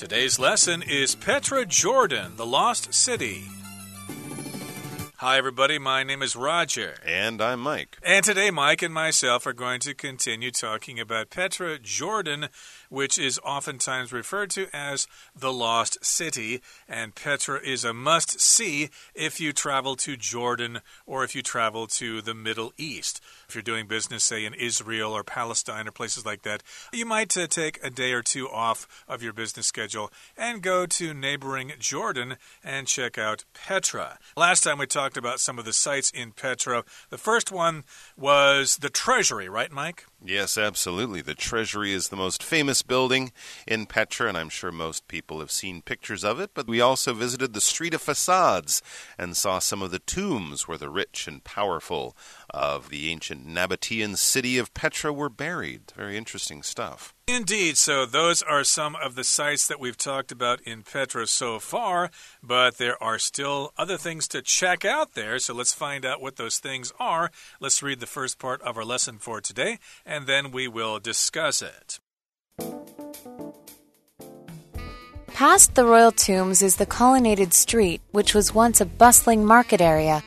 Today's lesson is Petra Jordan, the Lost City. Hi, everybody. My name is Roger. And I'm Mike. And today, Mike and myself are going to continue talking about Petra Jordan, which is oftentimes referred to as the Lost City. And Petra is a must see if you travel to Jordan or if you travel to the Middle East. If you're doing business, say, in Israel or Palestine or places like that, you might uh, take a day or two off of your business schedule and go to neighboring Jordan and check out Petra. Last time we talked about some of the sites in Petra. The first one was the Treasury, right, Mike? Yes, absolutely. The Treasury is the most famous building in Petra, and I'm sure most people have seen pictures of it. But we also visited the Street of Facades and saw some of the tombs where the rich and powerful of the ancient Nabatean city of Petra were buried. Very interesting stuff. Indeed. So, those are some of the sites that we've talked about in Petra so far, but there are still other things to check out there. So, let's find out what those things are. Let's read the first part of our lesson for today, and then we will discuss it. Past the royal tombs is the colonnaded street, which was once a bustling market area.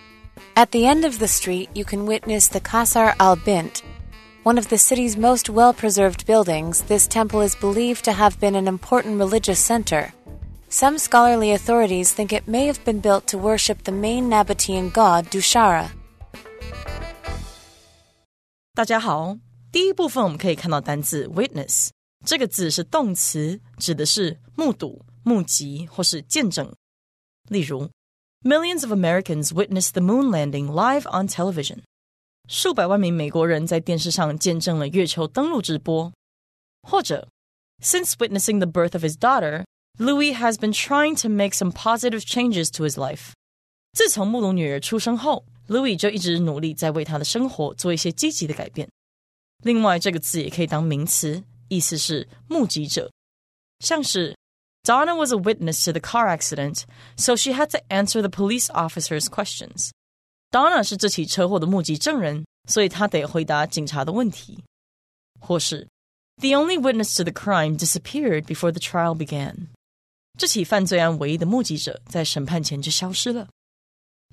At the end of the street, you can witness the Qasr al Bint. One of the city's most well preserved buildings, this temple is believed to have been an important religious center. Some scholarly authorities think it may have been built to worship the main Nabatean god Dushara. 大家好，第一部分我们可以看到单字 witness 这个字是动词，指的是目睹、目击或是见证。例如 Millions of Americans witnessed the moon landing live on television. 数百万名美国人在电视上见证了月球登陆直播。或者，Since witnessing the birth of his daughter, Louis has been trying to make some positive changes to his life. 自从目睹女儿出生后，Louis 就一直努力在为他的生活做一些积极的改变。另外，这个字也可以当名词，意思是目击者，像是 Donna was a witness to the car accident, so she had to answer the police officer's questions. Donna 是这起车祸的目击证人，所以她得回答警察的问题。或是 The only witness to the crime disappeared before the trial began. 这起犯罪案唯一的目击者在审判前就消失了。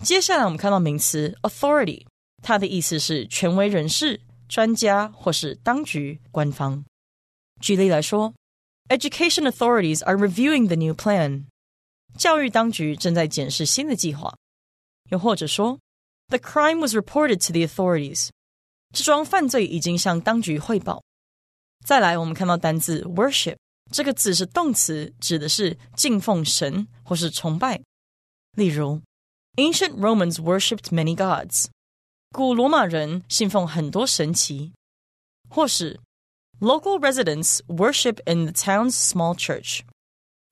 接下来我们看到名词 authority，它的意思是权威人士、专家或是当局、官方。举例来说。 Education authorities are reviewing the new plan. 教育当局正在检视新的计划。又或者说，The crime was reported to the authorities. 这桩犯罪已经向当局汇报。再来，我们看到单字 worship 这个字是动词，指的是敬奉神或是崇拜。例如，Ancient Romans worshipped many gods. 古罗马人信奉很多神奇。或是 Local residents worship in the town's small church.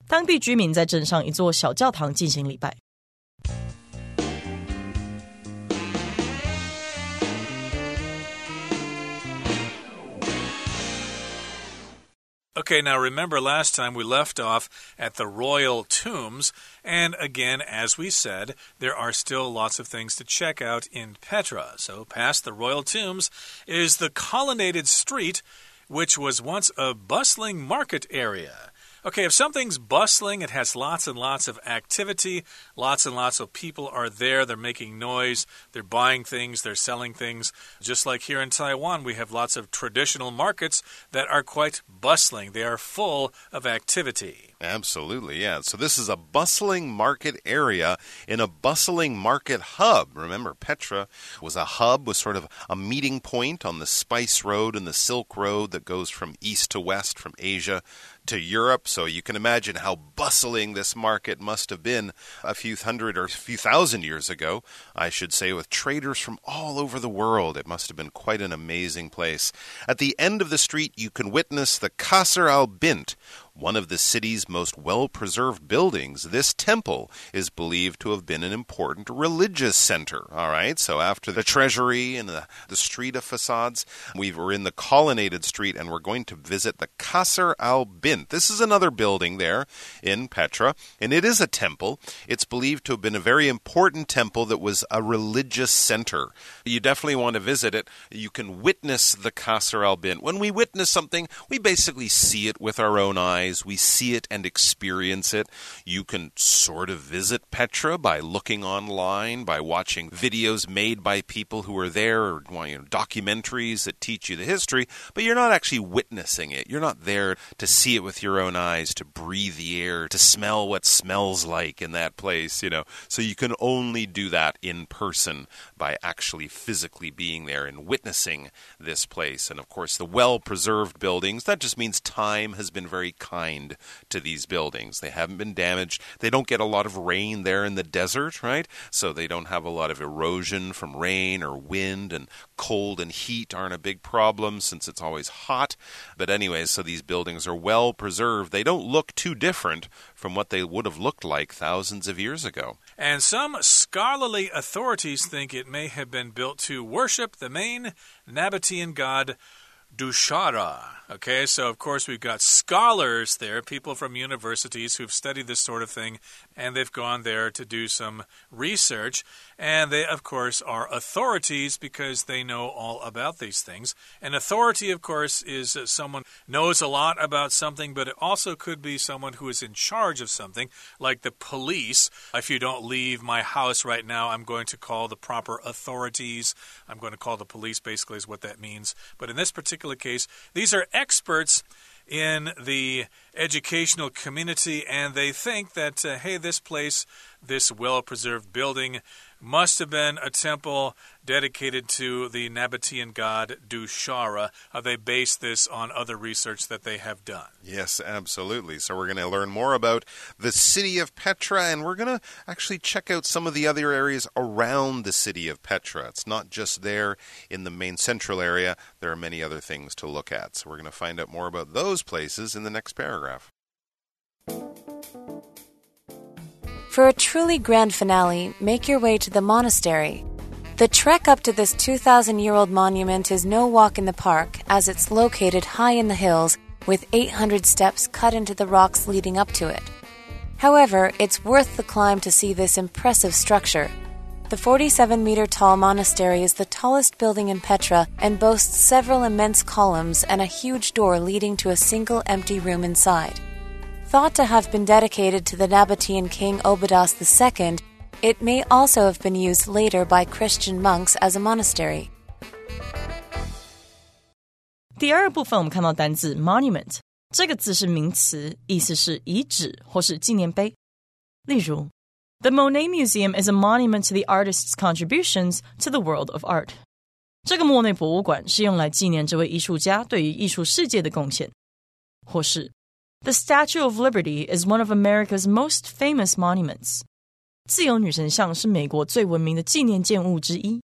当地居民在镇上一座小教堂进行礼拜。Okay, now remember last time we left off at the royal tombs, and again, as we said, there are still lots of things to check out in Petra. So, past the royal tombs is the colonnaded street which was once a bustling market area. Okay, if something's bustling, it has lots and lots of activity, lots and lots of people are there, they're making noise, they're buying things, they're selling things. Just like here in Taiwan, we have lots of traditional markets that are quite bustling, they are full of activity. Absolutely, yeah. So this is a bustling market area in a bustling market hub. Remember, Petra was a hub, was sort of a meeting point on the Spice Road and the Silk Road that goes from east to west, from Asia to Europe. So you can imagine how bustling this market must have been a few hundred or a few thousand years ago, I should say, with traders from all over the world. It must have been quite an amazing place. At the end of the street, you can witness the Qasr al Bint, one of the city's most well preserved buildings, this temple is believed to have been an important religious center. All right, so after the treasury and the, the street of facades, we were in the colonnaded street and we're going to visit the Qasr al Bint. This is another building there in Petra, and it is a temple. It's believed to have been a very important temple that was a religious center. You definitely want to visit it. You can witness the Qasr al Bint. When we witness something, we basically see it with our own eyes eyes. We see it and experience it. You can sort of visit Petra by looking online, by watching videos made by people who are there, or you know, documentaries that teach you the history, but you're not actually witnessing it. You're not there to see it with your own eyes, to breathe the air, to smell what smells like in that place, you know. So you can only do that in person by actually physically being there and witnessing this place. And of course, the well preserved buildings, that just means time has been very kind to these buildings. They haven't been damaged. They don't get a lot of rain there in the desert, right? So they don't have a lot of erosion from rain or wind, and cold and heat aren't a big problem since it's always hot. But, anyways, so these buildings are well preserved. They don't look too different from what they would have looked like thousands of years ago. And some scholarly authorities think it may have been built to worship the main Nabatean god Dushara. Okay, so of course we've got scholars there, people from universities who've studied this sort of thing, and they've gone there to do some research. And they, of course, are authorities because they know all about these things. An authority, of course, is uh, someone knows a lot about something, but it also could be someone who is in charge of something, like the police. If you don't leave my house right now, I'm going to call the proper authorities. I'm going to call the police, basically, is what that means. But in this particular case, these are experts in the educational community, and they think that, uh, hey, this place, this well preserved building, must have been a temple dedicated to the Nabatean god Dushara. Uh, they base this on other research that they have done. Yes, absolutely. So we're going to learn more about the city of Petra, and we're going to actually check out some of the other areas around the city of Petra. It's not just there in the main central area, there are many other things to look at. So we're going to find out more about those places in the next paragraph. For a truly grand finale, make your way to the monastery. The trek up to this 2,000 year old monument is no walk in the park, as it's located high in the hills with 800 steps cut into the rocks leading up to it. However, it's worth the climb to see this impressive structure. The 47 meter tall monastery is the tallest building in Petra and boasts several immense columns and a huge door leading to a single empty room inside. Thought to have been dedicated to the Nabatean king Obodas II, it may also have been used later by Christian monks as a monastery. 第二部分我们看到单字 monument，这个字是名词，意思是遗址或是纪念碑。例如，The Monet Museum is a monument to the artist's contributions to the world of art。这个莫内博物馆是用来纪念这位艺术家对于艺术世界的贡献。或是 the Statue of Liberty is one of America's most famous monuments. 自由女神像是美国最闻名的纪念建物之一。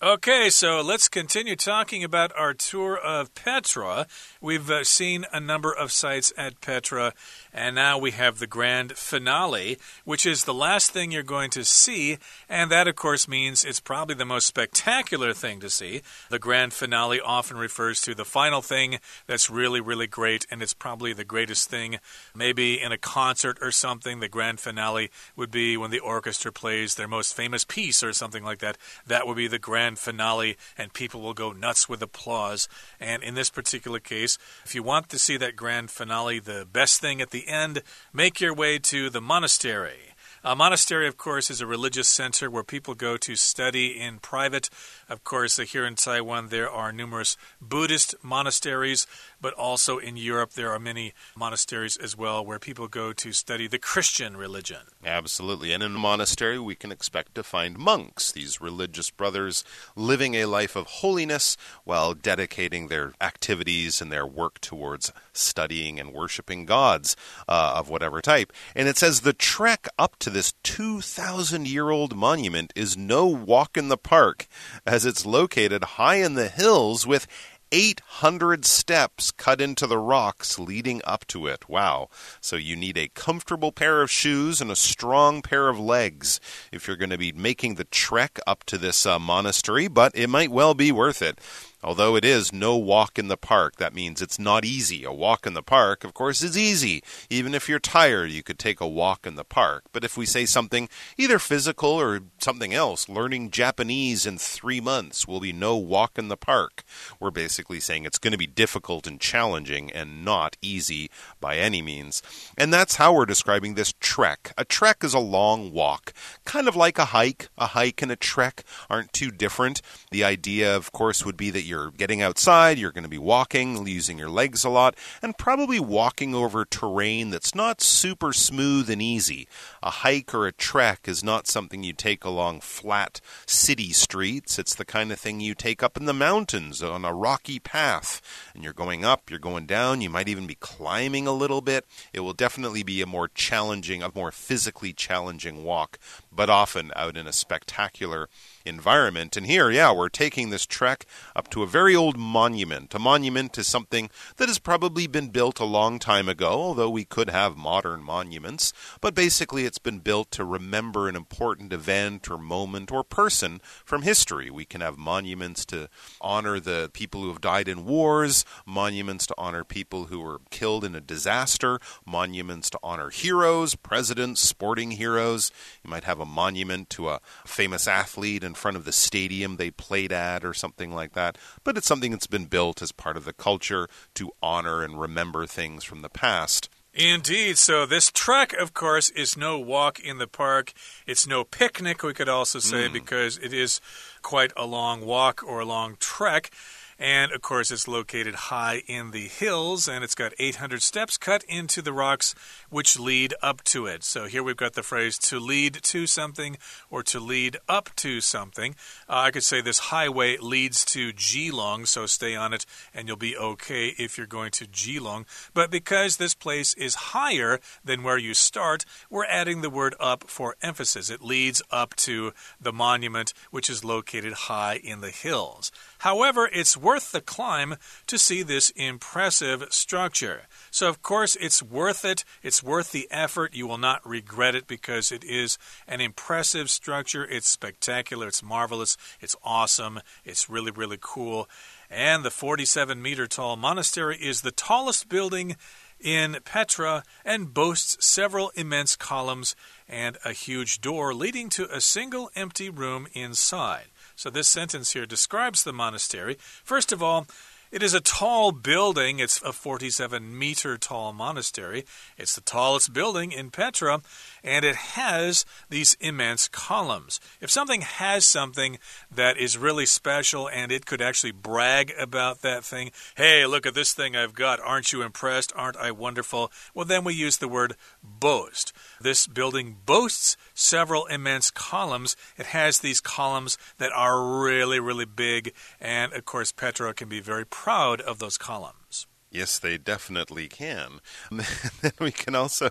Okay, so let's continue talking about our tour of Petra. We've uh, seen a number of sites at Petra, and now we have the grand finale, which is the last thing you're going to see. And that, of course, means it's probably the most spectacular thing to see. The grand finale often refers to the final thing that's really, really great, and it's probably the greatest thing. Maybe in a concert or something, the grand finale would be when the orchestra plays their most famous piece or something like that. That would be the grand finale, and people will go nuts with applause. And in this particular case, if you want to see that grand finale, the best thing at the end, make your way to the monastery. A monastery, of course, is a religious center where people go to study in private. Of course, here in Taiwan, there are numerous Buddhist monasteries, but also in Europe, there are many monasteries as well where people go to study the Christian religion. Absolutely. And in a monastery, we can expect to find monks, these religious brothers living a life of holiness while dedicating their activities and their work towards studying and worshiping gods uh, of whatever type. And it says the trek up to this 2,000 year old monument is no walk in the park, as it's located high in the hills with 800 steps cut into the rocks leading up to it. Wow. So you need a comfortable pair of shoes and a strong pair of legs if you're going to be making the trek up to this uh, monastery, but it might well be worth it. Although it is no walk in the park, that means it's not easy. A walk in the park, of course, is easy. Even if you're tired, you could take a walk in the park. But if we say something either physical or something else, learning Japanese in three months will be no walk in the park, we're basically saying it's going to be difficult and challenging and not easy by any means. And that's how we're describing this trek. A trek is a long walk, kind of like a hike. A hike and a trek aren't too different. The idea, of course, would be that you're getting outside, you're going to be walking, using your legs a lot, and probably walking over terrain that's not super smooth and easy. A hike or a trek is not something you take along flat city streets. It's the kind of thing you take up in the mountains on a rocky path. And you're going up, you're going down, you might even be climbing a little bit. It will definitely be a more challenging, a more physically challenging walk, but often out in a spectacular environment. And here, yeah, we're taking this trek up to a very old monument. A monument is something that has probably been built a long time ago, although we could have modern monuments. But basically, it's been built to remember an important event or moment or person from history. We can have monuments to honor the people who have died in wars, monuments to honor people who were killed in a disaster, monuments to honor heroes, presidents, sporting heroes. You might have a monument to a famous athlete in front of the stadium they played at or something like that. But it's something that's been built as part of the culture to honor and remember things from the past. Indeed. So, this trek, of course, is no walk in the park. It's no picnic, we could also say, mm. because it is quite a long walk or a long trek. And of course, it's located high in the hills and it's got 800 steps cut into the rocks which lead up to it. So here we've got the phrase to lead to something or to lead up to something. Uh, I could say this highway leads to Keelung, so stay on it and you'll be okay if you're going to Keelung. But because this place is higher than where you start, we're adding the word up for emphasis. It leads up to the monument which is located high in the hills. However, it's worth the climb to see this impressive structure. So, of course, it's worth it. It's worth the effort. You will not regret it because it is an impressive structure. It's spectacular. It's marvelous. It's awesome. It's really, really cool. And the 47 meter tall monastery is the tallest building in Petra and boasts several immense columns and a huge door leading to a single empty room inside. So this sentence here describes the monastery. First of all, it is a tall building. It's a 47 meter tall monastery. It's the tallest building in Petra, and it has these immense columns. If something has something that is really special and it could actually brag about that thing, hey, look at this thing I've got. Aren't you impressed? Aren't I wonderful? Well, then we use the word boast. This building boasts several immense columns. It has these columns that are really, really big, and of course, Petra can be very proud of those columns. Yes, they definitely can. then we can also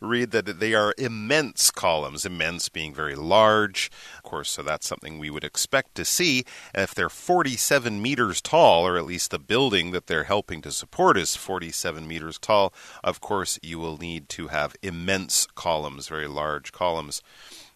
read that they are immense columns, immense being very large. Of course, so that's something we would expect to see. If they're 47 meters tall, or at least the building that they're helping to support is 47 meters tall, of course, you will need to have immense columns, very large columns.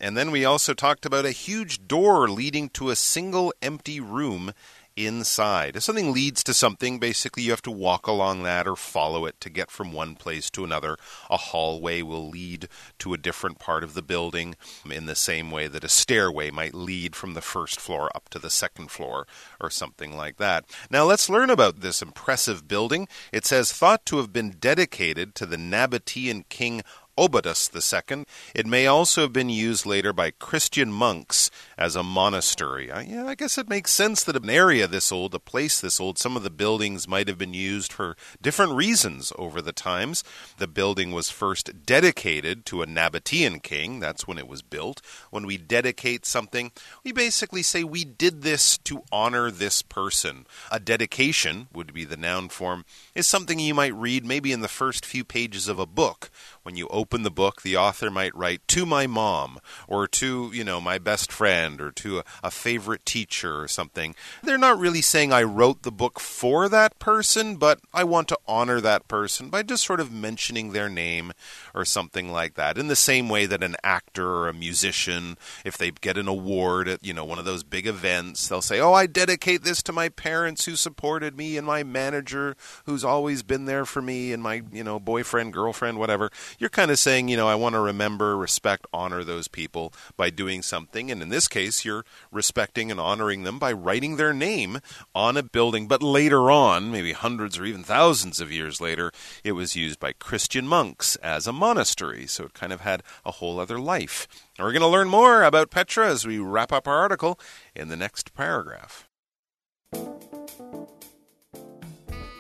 And then we also talked about a huge door leading to a single empty room inside. If something leads to something, basically you have to walk along that or follow it to get from one place to another. A hallway will lead to a different part of the building in the same way that a stairway might lead from the first floor up to the second floor or something like that. Now let's learn about this impressive building. It says thought to have been dedicated to the Nabatean king Obodas II. It may also have been used later by Christian monks as a monastery. Uh, yeah, I guess it makes sense that an area this old, a place this old, some of the buildings might have been used for different reasons over the times. The building was first dedicated to a Nabatean king. That's when it was built. When we dedicate something, we basically say we did this to honor this person. A dedication would be the noun form, is something you might read maybe in the first few pages of a book when you open the book, the author might write, To my mom, or to, you know, my best friend friend or to a, a favorite teacher or something. They're not really saying I wrote the book for that person, but I want to honor that person by just sort of mentioning their name or something like that. In the same way that an actor or a musician, if they get an award at, you know, one of those big events, they'll say, "Oh, I dedicate this to my parents who supported me and my manager who's always been there for me and my, you know, boyfriend, girlfriend, whatever." You're kind of saying, you know, I want to remember, respect, honor those people by doing something, and in this case, you're respecting and honoring them by writing their name on a building, but later on, maybe hundreds or even thousands of years later, it was used by Christian monks as a monastery, so it kind of had a whole other life. And we're going to learn more about Petra as we wrap up our article in the next paragraph.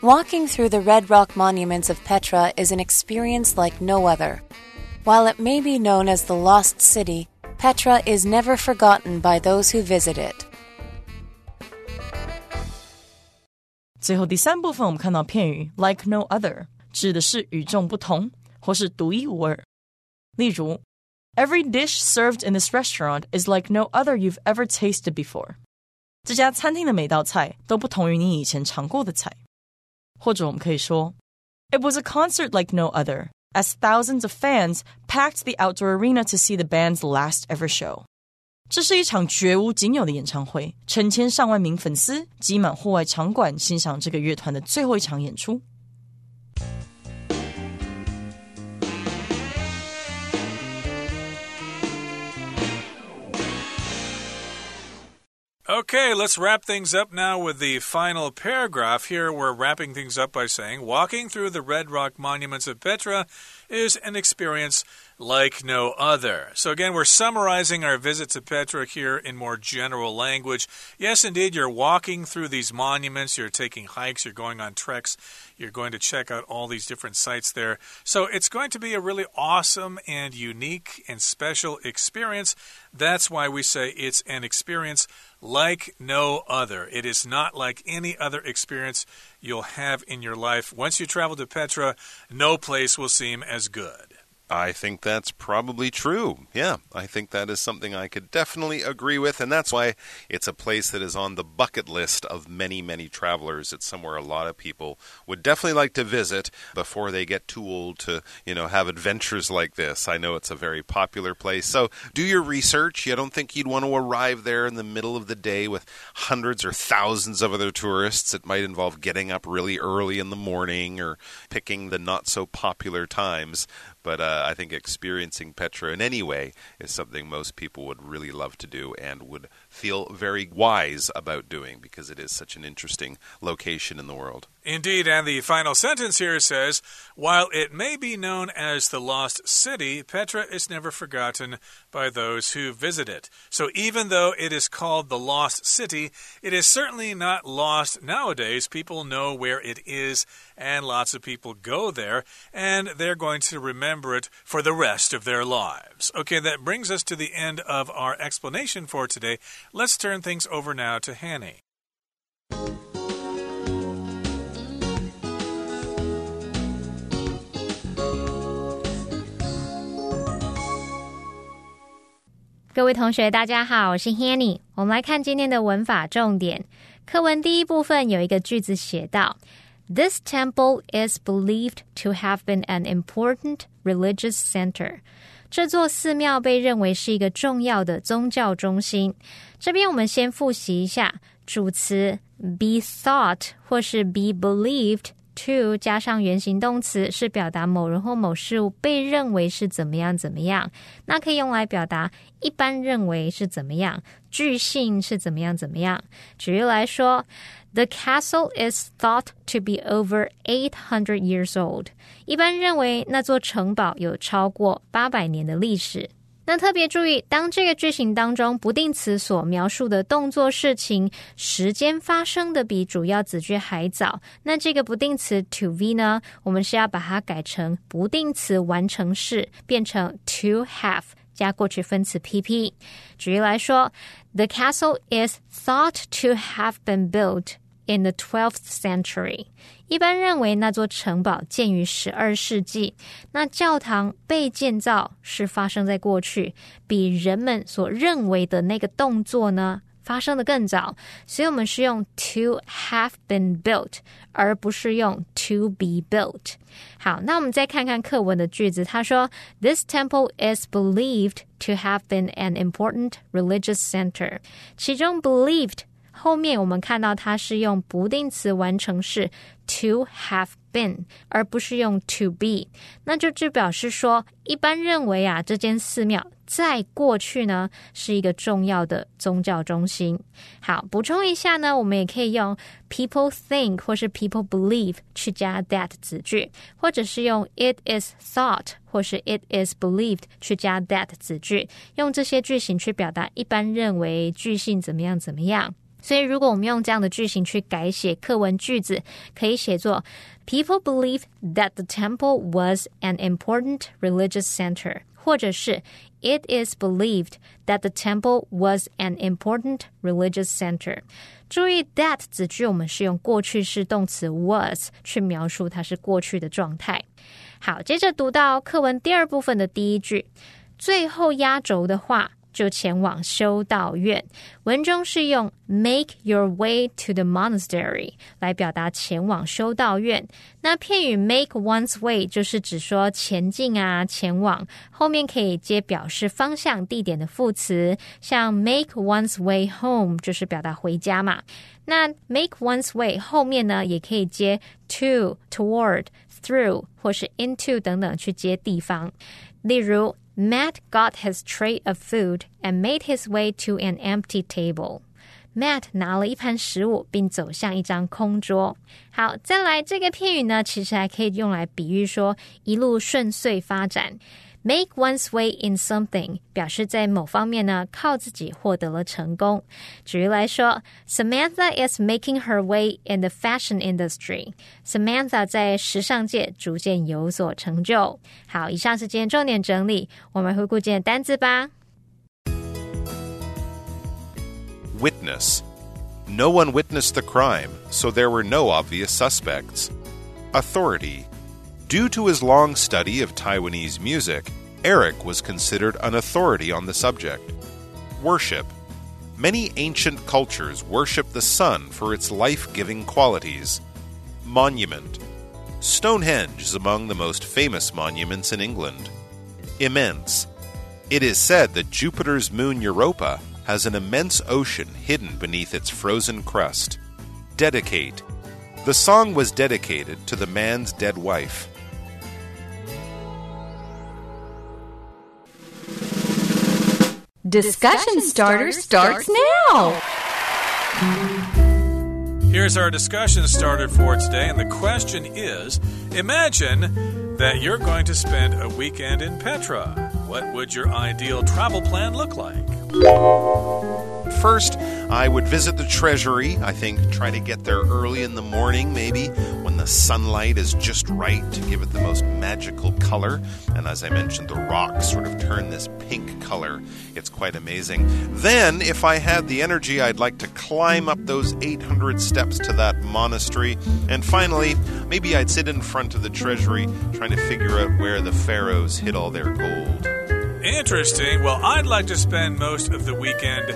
Walking through the red rock monuments of Petra is an experience like no other. While it may be known as the Lost City, Petra is never forgotten by those who visit it. 最后第三部分，我们看到片语 like no other，指的是与众不同或是独一无二。例如，Every dish served in this restaurant is like no other you've ever tasted before。这家餐厅的每道菜都不同于你以前尝过的菜。或者我们可以说，It was a concert like no other, as thousands of fans packed the outdoor arena to see the band's last ever show。这是一场绝无仅有的演唱会，成千上万名粉丝挤满户外场馆，欣赏这个乐团的最后一场演出。 Okay, let's wrap things up now with the final paragraph. Here we're wrapping things up by saying walking through the red rock monuments of Petra is an experience like no other. So, again, we're summarizing our visit to Petra here in more general language. Yes, indeed, you're walking through these monuments, you're taking hikes, you're going on treks, you're going to check out all these different sites there. So, it's going to be a really awesome and unique and special experience. That's why we say it's an experience like no other. It is not like any other experience you'll have in your life. Once you travel to Petra, no place will seem as good. I think that's probably true. Yeah, I think that is something I could definitely agree with, and that's why it's a place that is on the bucket list of many, many travelers. It's somewhere a lot of people would definitely like to visit before they get too old to, you know, have adventures like this. I know it's a very popular place. So do your research. You don't think you'd want to arrive there in the middle of the day with hundreds or thousands of other tourists. It might involve getting up really early in the morning or picking the not so popular times. But uh, I think experiencing Petra in any way is something most people would really love to do and would feel very wise about doing because it is such an interesting location in the world. Indeed, and the final sentence here says While it may be known as the Lost City, Petra is never forgotten by those who visit it. So, even though it is called the Lost City, it is certainly not lost nowadays. People know where it is, and lots of people go there, and they're going to remember it for the rest of their lives. Okay, that brings us to the end of our explanation for today. Let's turn things over now to Hanny. 各位同学，大家好，我是 Hanny。我们来看今天的文法重点。课文第一部分有一个句子写到：This temple is believed to have been an important religious center。 这座寺庙被认为是一个重要的宗教中心。这边我们先复习一下主词 be thought 或是 be believed。to 加上原形动词是表达某人或某事物被认为是怎么样怎么样，那可以用来表达一般认为是怎么样，据信是怎么样怎么样。举例来说 ，The castle is thought to be over eight hundred years old。一般认为那座城堡有超过八百年的历史。那特别注意，当这个句型当中不定词所描述的动作、事情、时间发生的比主要子句还早，那这个不定词 to be 呢，我们是要把它改成不定词完成式，变成 to have 加过去分词 pp。举例来说，The castle is thought to have been built in the twelfth century。 一般认为那座城堡建于十二世纪，那教堂被建造是发生在过去，比人们所认为的那个动作呢？发生的更早，所以我们是用 to have been built，而不是用 to be built。好，那我们再看看课文的句子，他说：This temple is believed to have been an important religious center。其中 believed 后面我们看到它是用不定词完成式 to have been，而不是用 to be，那就就表示说，一般认为啊，这间寺庙。在过去呢，是一个重要的宗教中心。好，补充一下呢，我们也可以用 people think 或是 people believe 去加 that 子句，或者是用 it is thought 或是 it is believed 去加 that 子句，用这些句型去表达一般认为句性怎么样怎么样。所以，如果我们用这样的句型去改写课文句子，可以写作 people believe that the temple was an important religious center，或者是 it is believed that the temple was an important religious center。注意，that 子句我们是用过去式动词 was 去描述它是过去的状态。好，接着读到课文第二部分的第一句，最后压轴的话。 就前往修道院。文中是用 make your way to the monastery 来表达前往修道院。那片语 make one's way 就是指说前进啊，前往。后面可以接表示方向、地点的副词，像 make one's way home 就是表达回家嘛。那 make one's way 后面呢，也可以接 to、toward、through 或是 into 等等去接地方。例如。Matt got his tray of food and made his way to an empty table. Matt 拿了一盘食物，并走向一张空桌。好，再来这个片语呢，其实还可以用来比喻说一路顺遂发展。 Make one's way in something 表示在某方面呢靠自己获得了成功。举例来说，Samantha is making her way in the fashion industry。Samantha 在时尚界逐渐有所成就。好，以上是今天重点整理，我们回顾今天单字吧。Witness. No one witnessed the crime, so there were no obvious suspects. Authority. Due to his long study of Taiwanese music, Eric was considered an authority on the subject. Worship. Many ancient cultures worship the sun for its life giving qualities. Monument. Stonehenge is among the most famous monuments in England. Immense. It is said that Jupiter's moon Europa has an immense ocean hidden beneath its frozen crust. Dedicate. The song was dedicated to the man's dead wife. Discussion starter starts now. Here's our discussion starter for today, and the question is Imagine that you're going to spend a weekend in Petra. What would your ideal travel plan look like? First, I would visit the treasury. I think try to get there early in the morning, maybe when the sunlight is just right to give it the most magical color. And as I mentioned, the rocks sort of turn this pink color. It's quite amazing. Then, if I had the energy, I'd like to climb up those 800 steps to that monastery. And finally, maybe I'd sit in front of the treasury trying to figure out where the pharaohs hid all their gold. Interesting. Well, I'd like to spend most of the weekend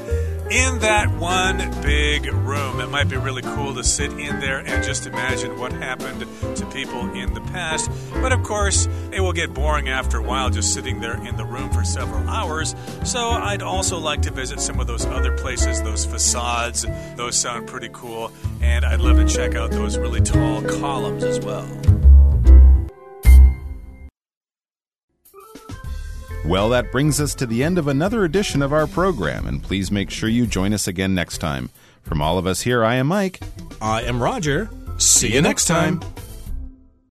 in that one big room. It might be really cool to sit in there and just imagine what happened to people in the past. But of course, it will get boring after a while just sitting there in the room for several hours. So I'd also like to visit some of those other places, those facades. Those sound pretty cool. And I'd love to check out those really tall columns as well. Well, that brings us to the end of another edition of our program, and please make sure you join us again next time. From all of us here, I am Mike. I am Roger. See you next time.